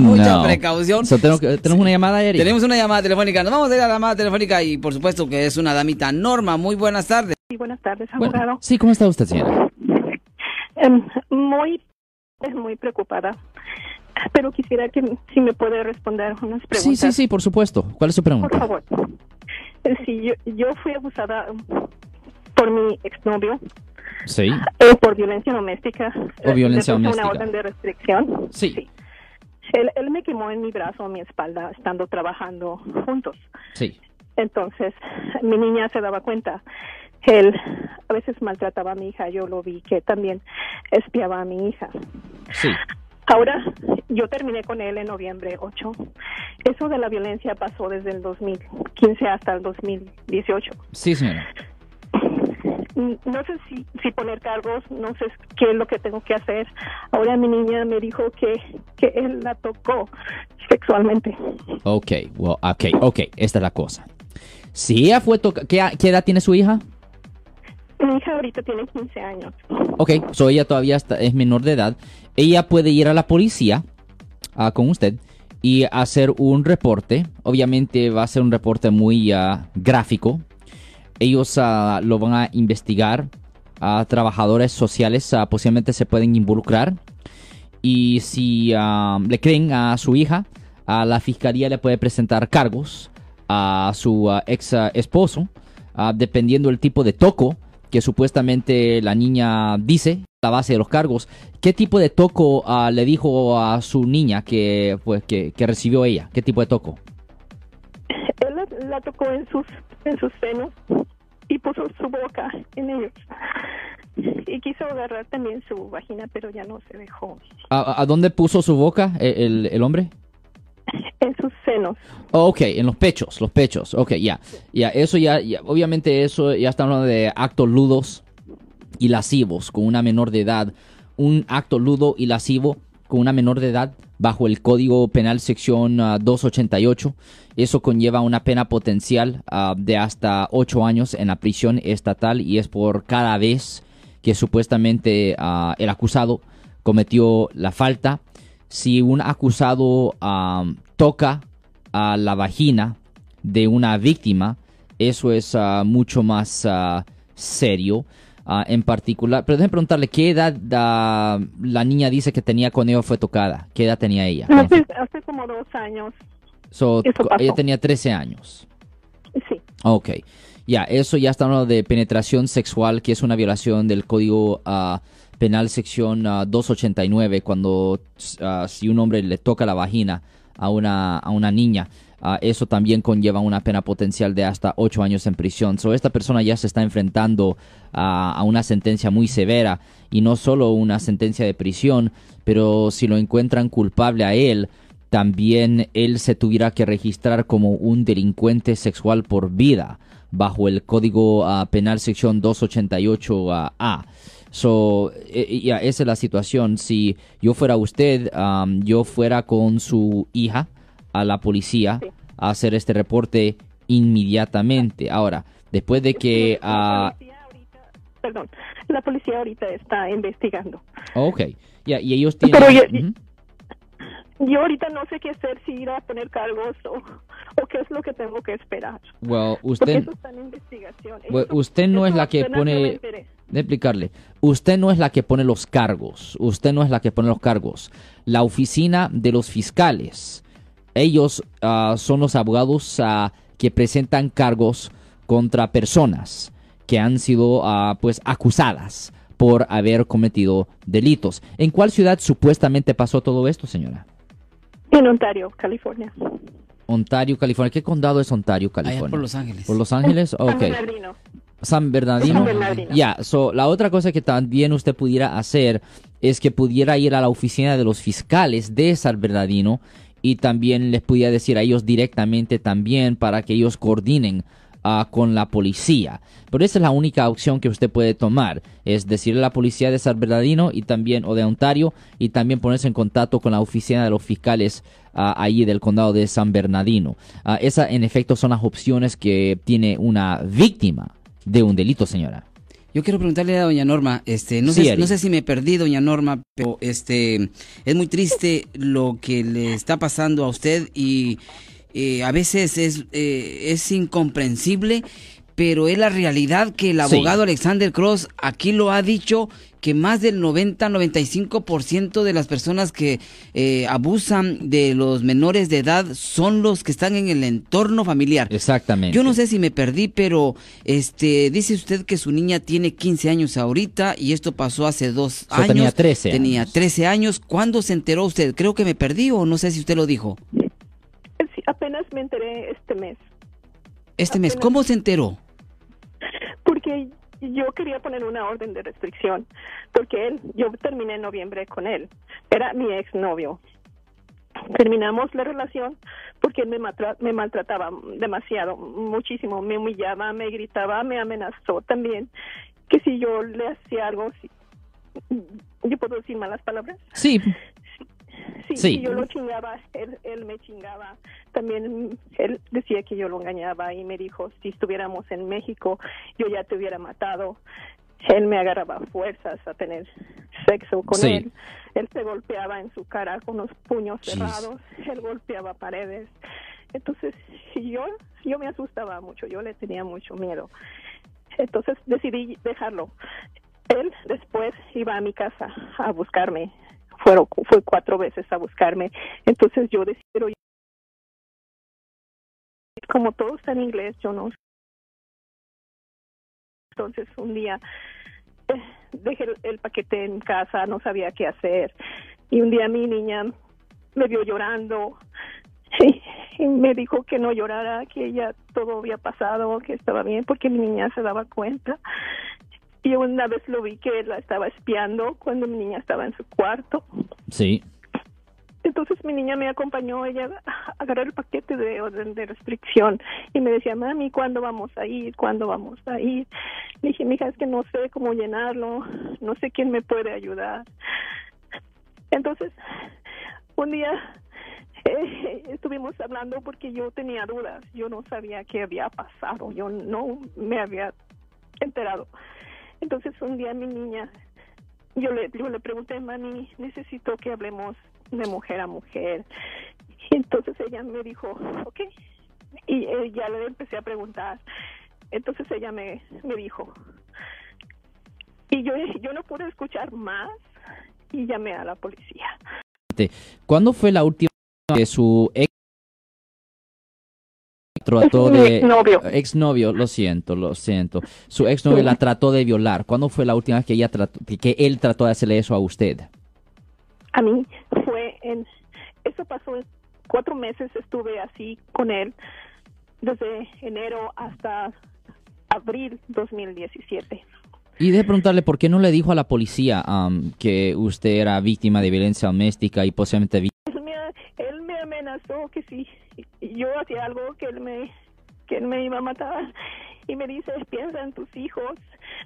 Mucha No. precaución. So, tenemos, que- tenemos una llamada, Eric. Tenemos una llamada telefónica. Nos vamos a ir a la llamada telefónica y por supuesto que es una damita. Norma, muy buenas tardes. Sí, buenas tardes, Bueno, abogado. sí, ¿cómo está usted, señora? Em, muy, es muy preocupada, pero quisiera que si me puede responder unas preguntas. Sí, sí, sí, por supuesto. ¿Cuál es su Por pregunta? favor. Eh, Sí, yo, yo fui abusada um, por mi exnovio Sí. eh, por violencia doméstica. O violencia doméstica. Una orden de restricción. Sí. Él, él me quemó en mi brazo, en mi espalda, estando trabajando juntos. Sí. Entonces, mi niña se daba cuenta. Él a veces maltrataba a mi hija. Yo lo vi que también espiaba a mi hija. Sí. Ahora, yo terminé con él en noviembre 8. Eso de la violencia pasó desde el 2015 hasta el 2018. Sí, señora. No sé si, si poner cargos, no sé qué es lo que tengo que hacer. Ahora mi niña me dijo que, que él la tocó sexualmente. Ok, well, ok, ok, esta es la cosa. Si ella fue tocada, ¿qué, qué edad tiene su hija? Mi hija ahorita tiene 15 años. Ok, so ella todavía está, es menor de edad. Ella puede ir a la policía ah, con usted y hacer un reporte. Obviamente va a ser un reporte muy ah, gráfico. Ellos ah, lo van a investigar. trabajadores sociales ah, posiblemente se pueden involucrar. Y si ah, le creen a su hija, a la fiscalía le puede presentar cargos a su ex esposo, dependiendo del tipo de toco que supuestamente la niña dice, la base de los cargos. ¿Qué tipo de toco le dijo a su niña que, pues, que recibió ella? ¿Qué tipo de toco? La, tocó en sus, en sus senos y puso su boca en ellos. Y quiso agarrar también su vagina, pero ya no se dejó. ¿A, dónde puso su boca el, el- hombre? En sus senos. Oh, ok, en los pechos, los pechos. Ok, ya. Ya, eso ya, ya- obviamente eso ya está hablando de actos ludos y lascivos con una menor de edad. Un acto ludo y lascivo con una menor de edad bajo el Código Penal sección ah, 288. Eso conlleva una pena potencial ah, de hasta 8 años en la prisión estatal y es por cada vez que supuestamente ah, el acusado cometió la falta. Si un acusado ah, toca a la vagina de una víctima, eso es ah, mucho más ah, serio. Ah, en particular, pero déjeme preguntarle, ¿qué edad ah, la niña dice que tenía cuando ella fue tocada? ¿Qué edad tenía ella? Hace, hace como dos años. So, ella tenía 13 años. Sí. Ok. Ya, eso ya está hablando de penetración sexual, que es una violación del Código ah, Penal sección ah, 289, cuando ah, si un hombre le toca la vagina a una, a una niña, ah, eso también conlleva una pena potencial de hasta 8 años en prisión. So, esta persona ya se está enfrentando a- una sentencia muy severa, y no solo una sentencia de prisión, pero si lo encuentran culpable a él, también él se tuviera que registrar como un delincuente sexual por vida bajo el Código ah, Penal sección 288A. So, eh, ya, esa es la situación. Si yo fuera usted, yo fuera con su hija a la policía Sí. a hacer este reporte inmediatamente. Ahora, después de que... La ah, policía ahorita- perdón, la policía ahorita está investigando. ok, ya, y ellos tienen... Pero yo- Ujú. Yo ahorita no sé qué hacer, si ir a poner cargos o, o qué es lo que tengo que esperar. Well, Porque usted... eso está en investigación. Bueno, Eso- usted no es la que pone- de explicarle. Usted no es la que pone los cargos. Usted no es la que pone los cargos. La oficina de los fiscales. Ellos ah, son los abogados ah, que presentan cargos contra personas que han sido ah, pues acusadas por haber cometido delitos. ¿En cuál ciudad supuestamente pasó todo esto, señora? En Ontario, California. Ontario, California. ¿Qué condado es Ontario, California? Allá por Los Ángeles. ¿Por Los Ángeles? San Ok. Bernardino. San Bernardino. San Bernardino. Ya, so, la otra cosa que también usted pudiera hacer es que pudiera ir a la oficina de los fiscales de San Bernardino y también les pudiera decir a ellos directamente también para que ellos coordinen ah, con la policía. Pero esa es la única opción que usted puede tomar, es decirle a la policía de San Bernardino y también, o de Ontario, y también ponerse en contacto con la oficina de los fiscales ah, allí del condado de San Bernardino. Ah, esa, en efecto, son las opciones que tiene una víctima de un delito, señora. Yo quiero preguntarle a doña Norma, este, no, sé, no sé si me perdí, doña Norma, pero este, es muy triste lo que le está pasando a usted y eh, a veces es, eh, es incomprensible, pero es la realidad que el abogado Alexander Cross aquí lo ha dicho que más del 90-95% de las personas que eh, abusan de los menores de edad son los que están en el entorno familiar. Exactamente. Yo no sé si me perdí, pero este dice usted que su niña tiene 15 años ahorita y esto pasó hace dos años. Tenía 13 Tenía 13 años. ¿Cuándo se enteró usted? Creo que me perdí o no sé si usted lo dijo. Sí, apenas me enteré este mes. Este mes, ¿cómo se enteró? Yo quería poner una orden de restricción porque él, yo terminé en noviembre con él, era mi exnovio. Terminamos la relación porque él me, me maltrataba demasiado, muchísimo, me humillaba, me gritaba, me amenazó también que si yo le hacía algo, ¿yo puedo decir malas palabras? Sí, Sí, sí. yo lo chingaba, él, él me chingaba. También él decía que yo lo engañaba y me dijo, si estuviéramos en México, yo ya te hubiera matado. Él me agarraba fuerzas a tener sexo con él. Él se golpeaba en su cara con los puños cerrados. Él golpeaba paredes. Entonces, yo, yo me asustaba mucho. Yo le tenía mucho miedo. Entonces decidí dejarlo. Él después iba a mi casa a buscarme fueron, fue cuatro veces a buscarme. Entonces yo decido, como todo está en inglés, yo no. Entonces un día eh, dejé el, paquete en casa, no sabía qué hacer. Y un día mi niña me vio llorando y me dijo que no llorara, que ya todo había pasado, que estaba bien, porque mi niña se daba cuenta. Y una vez lo vi que la estaba espiando cuando mi niña estaba en su cuarto. Sí. Entonces mi niña me acompañó, ella agarró el paquete de orden de restricción y me decía, mami, ¿cuándo vamos a ir? ¿Cuándo vamos a ir? Le dije, mija, es que no sé cómo llenarlo, no sé quién me puede ayudar. Entonces, un día eh, estuvimos hablando porque yo tenía dudas, yo no sabía qué había pasado, yo no me había enterado. Entonces un día mi niña, yo le, yo le pregunté, mami, necesito que hablemos de mujer a mujer. Y entonces ella me dijo, ok. Y eh, ya le empecé a preguntar. Entonces ella me, me dijo. Y yo, yo no pude escuchar más y llamé a la policía. ¿Cuándo fue la última que su ex trató de exnovio. exnovio, lo siento, lo siento. Su exnovio la trató de violar. ¿Cuándo fue la última vez que ella trató, que él trató de hacerle eso a usted? A mí fue en eso pasó en cuatro meses estuve así con él desde enero hasta abril 2017. Y de preguntarle por qué no le dijo a la policía um, que usted era víctima de violencia doméstica y posiblemente él me amenazó que yo hacía algo que él me que él me iba a matar. Y me dice piensa en tus hijos.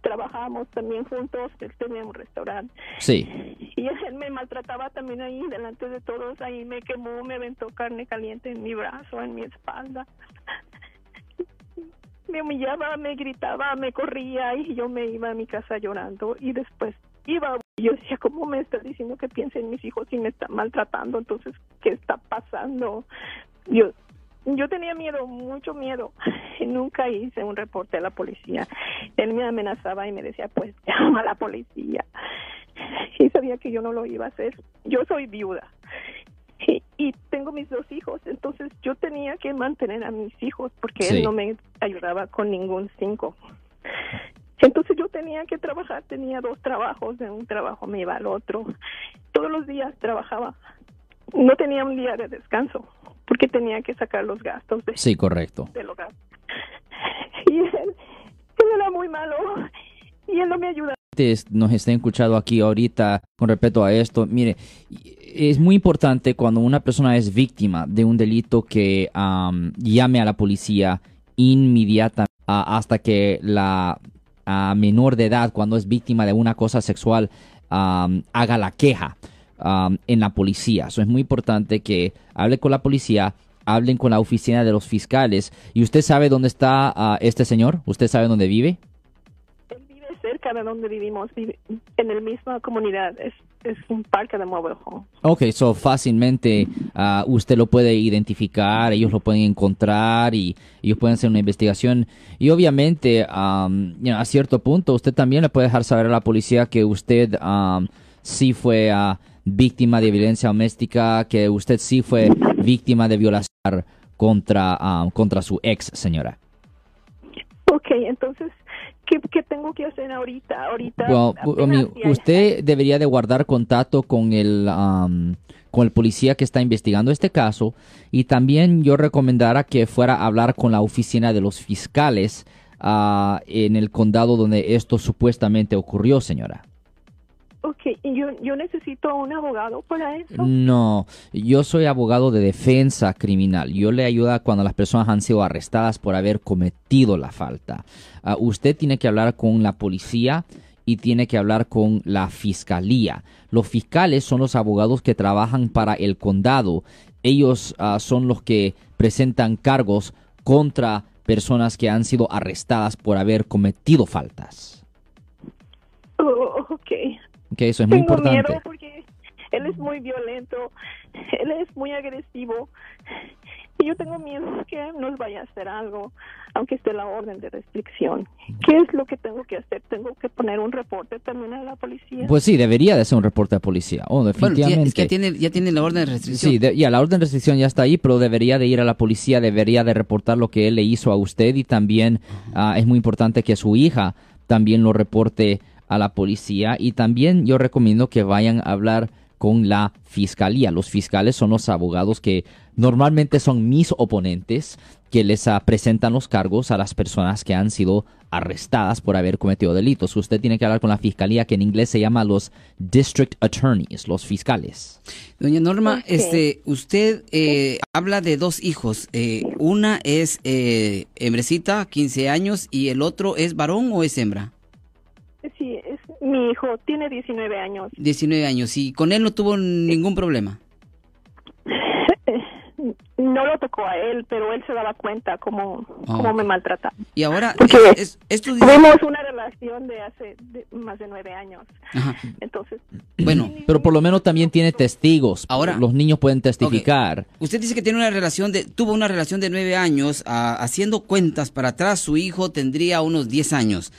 Trabajamos también juntos él tenía un restaurante sí. Y él me maltrataba también ahí delante de todos. Ahí me quemó me aventó carne caliente en mi brazo en mi espalda. Me humillaba me gritaba me corría y yo me iba a mi casa llorando. Y después iba yo decía, ¿cómo me está diciendo que piense en mis hijos y me está maltratando? Entonces, ¿qué está pasando? Yo, yo tenía miedo, mucho miedo. Nunca hice un reporte a la policía. Él me amenazaba y me decía, pues llama a la policía. Y sabía que yo no lo iba a hacer. Yo soy viuda y, y tengo mis dos hijos, entonces yo tenía que mantener a mis hijos porque él no me ayudaba con ningún cinco. Entonces yo tenía que trabajar, tenía dos trabajos, de un trabajo me iba al otro. Todos los días trabajaba. No tenía un día de descanso porque tenía que sacar los gastos de, sí, correcto. del hogar. Y él, era muy malo y él no me ayudaba. Nos estén escuchando aquí ahorita con respecto a esto. Mire, es muy importante cuando una persona es víctima de un delito que llame a la policía inmediatamente hasta que la menor de edad, cuando es víctima de una cosa sexual, haga la queja en la policía. Eso es muy importante que hable con la policía, hablen con la oficina de los fiscales. ¿Y usted sabe dónde está ah, este señor? ¿Usted sabe dónde vive? Él vive cerca de donde vivimos, en la misma comunidad. Es, es un parque de mobile home. Ok, so fácilmente uh, usted lo puede identificar, ellos lo pueden encontrar y ellos pueden hacer una investigación. Y obviamente, um, a cierto punto, usted también le puede dejar saber a la policía que usted um, sí fue uh, víctima de violencia doméstica, que usted sí fue víctima de violación contra, um, contra su ex señora. Ok, entonces ¿Qué, tengo que hacer ahorita? Ahorita. usted debería de guardar contacto con el con el policía que está investigando este caso y también yo recomendara que fuera a hablar con la oficina de los fiscales ah, en el condado donde esto supuestamente ocurrió, señora. Ok, yo, yo necesito un abogado para eso. No, yo soy abogado de defensa criminal. Yo le ayudo cuando las personas han sido arrestadas por haber cometido la falta. Ah, usted tiene que hablar con la policía y tiene que hablar con la fiscalía. Los fiscales son los abogados que trabajan para el condado. Ellos ah, son los que presentan cargos contra personas que han sido arrestadas por haber cometido faltas. Oh. Que eso es muy importante. miedo porque él es muy violento, él es muy agresivo y yo tengo miedo que nos vaya a hacer algo, aunque esté la orden de restricción. ¿Qué es lo que tengo que hacer? ¿Tengo que poner un reporte también a la policía? Pues sí, debería de ser un reporte a policía. Oh, definitivamente. ya tiene, ya tiene la orden de restricción. Sí, ya la orden de restricción ya está ahí, pero debería de ir a la policía, debería de reportar lo que él le hizo a usted y también ah, es muy importante que su hija también lo reporte a la policía y también yo recomiendo que vayan a hablar con la fiscalía. Los fiscales son los abogados que normalmente son mis oponentes que les ah, presentan los cargos a las personas que han sido arrestadas por haber cometido delitos. Usted tiene que hablar con la fiscalía que en inglés se llama los district attorneys, los fiscales. Doña Norma, este, usted eh, habla de dos hijos. Eh, una es eh, hembrecita, 15 años, y el otro es varón o es hembra. Sí, mi hijo, tiene 19 años. 19 años, ¿y con él no tuvo ningún problema? No lo tocó a él, pero él se daba cuenta cómo, cómo me maltrataba. Y ahora, es, tuvimos una relación de hace más de nueve años. Entonces, bueno, pero por lo menos también tiene testigos. Ahora, los niños pueden testificar. Usted dice que tiene una relación de, tuvo una relación de nueve años, ah, haciendo cuentas para atrás, su hijo tendría unos 10 años.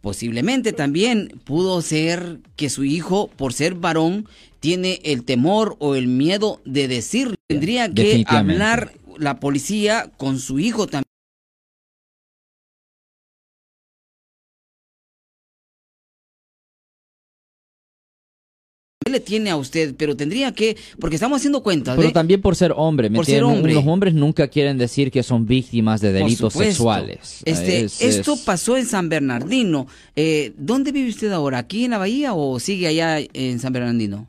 Posiblemente también pudo ser que su hijo, por ser varón, tiene el temor o el miedo de decir. Tendría que hablar la policía con su hijo también. Le tiene a usted, pero tendría que, porque estamos haciendo cuentas. Pero también por ser hombre, por ser hombre. Los hombres nunca quieren decir que son víctimas de delitos sexuales. Este, esto pasó en San Bernardino. Eh, ¿Dónde vive usted ahora? ¿Aquí en la bahía o sigue allá en San Bernardino?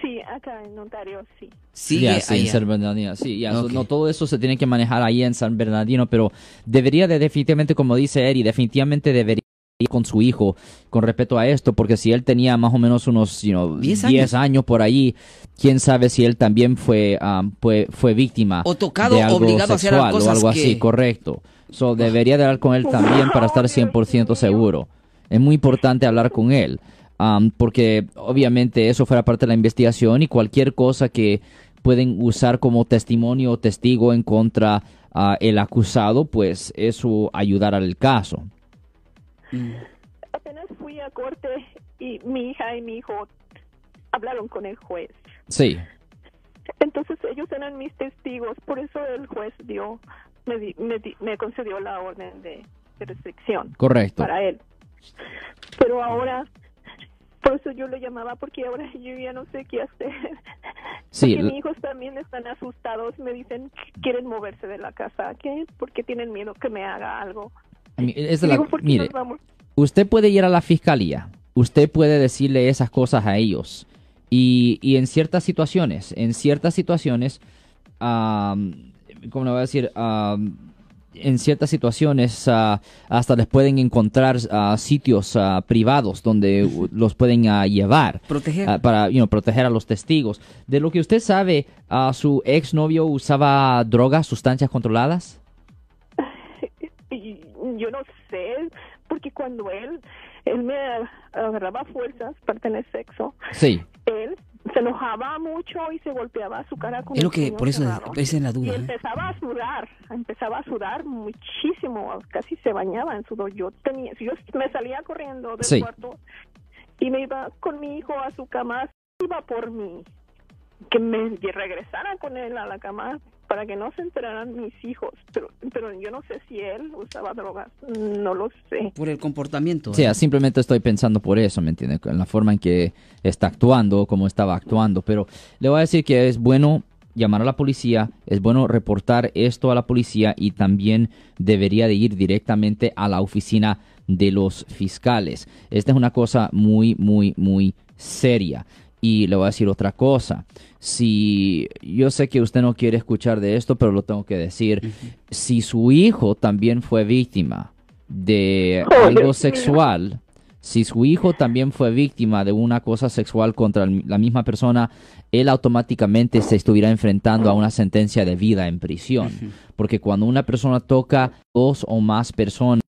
Sí, acá en Ontario, sí. Sí, en San Bernardino, sí, no todo eso se tiene que manejar ahí en San Bernardino, pero debería de definitivamente, como dice Eri, definitivamente debería con su hijo con respecto a esto, porque si él tenía más o menos unos 10 años. por ahí, quién sabe si él también fue, um, fue, fue, víctima o tocado, de algo obligado sexual a hacer o algo así, correcto. So, debería de hablar con él también para estar 100% seguro. Es muy importante hablar con él, um, porque obviamente eso fuera parte de la investigación y cualquier cosa que pueden usar como testimonio o testigo en contra uh, el acusado, pues eso ayudará al caso. Apenas fui a corte y mi hija y mi hijo hablaron con el juez. Sí. Entonces ellos eran mis testigos, por eso el juez dio, me, me, concedió la orden de, restricción. Correcto. Para él. Pero ahora, por eso yo lo llamaba, porque ahora yo ya no sé qué hacer. Sí. Porque mis hijos también están asustados, me dicen que quieren moverse de la casa, ¿qué? Porque tienen miedo que me haga algo mire, usted puede ir a la fiscalía, usted puede decirle esas cosas a ellos. Y, y en ciertas situaciones, en ciertas situaciones, um, ¿cómo le voy a decir? en ciertas situaciones ah, hasta les pueden encontrar ah, sitios ah, privados donde los pueden llevar proteger. para proteger a los testigos. De lo que usted sabe, ¿su exnovio usaba drogas, sustancias controladas? Yo no sé, porque cuando él él me agarraba fuerzas para tener sexo. Sí. Él se enojaba mucho y se golpeaba su cara con es lo que por eso es la duda y ¿eh? empezaba a sudar empezaba a sudar muchísimo casi se bañaba en sudor yo tenía yo me salía corriendo del cuarto y me iba con mi hijo a su cama iba por mí que me regresara con él a la cama para que no se enteraran mis hijos, pero, pero yo no sé si él usaba drogas, no lo sé. Por el comportamiento. Sí, simplemente estoy pensando por eso, ¿me entiende? En la forma en que está actuando, cómo estaba actuando, pero le voy a decir que es bueno llamar a la policía, es bueno reportar esto a la policía y también debería de ir directamente a la oficina de los fiscales. Esta es una cosa muy, muy, muy seria. Y le voy a decir otra cosa. Si yo sé que usted no quiere escuchar de esto, pero lo tengo que decir. Si su hijo también fue víctima de algo sexual, si su hijo también fue víctima de una cosa sexual contra la misma persona, él automáticamente se estuviera enfrentando a una sentencia de vida en prisión. Porque cuando una persona toca dos o más personas,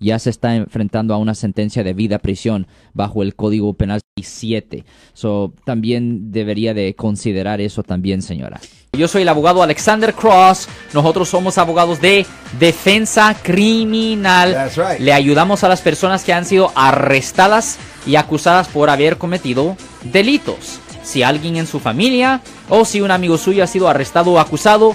ya se está enfrentando a una sentencia de vida prisión bajo el Código Penal 7. So, también debería de considerar eso también, señora. Yo soy el abogado Alexander Cross. Nosotros somos abogados de defensa criminal. Le ayudamos a las personas que han sido arrestadas y acusadas por haber cometido delitos. Si alguien en su familia o si un amigo suyo ha sido arrestado o acusado,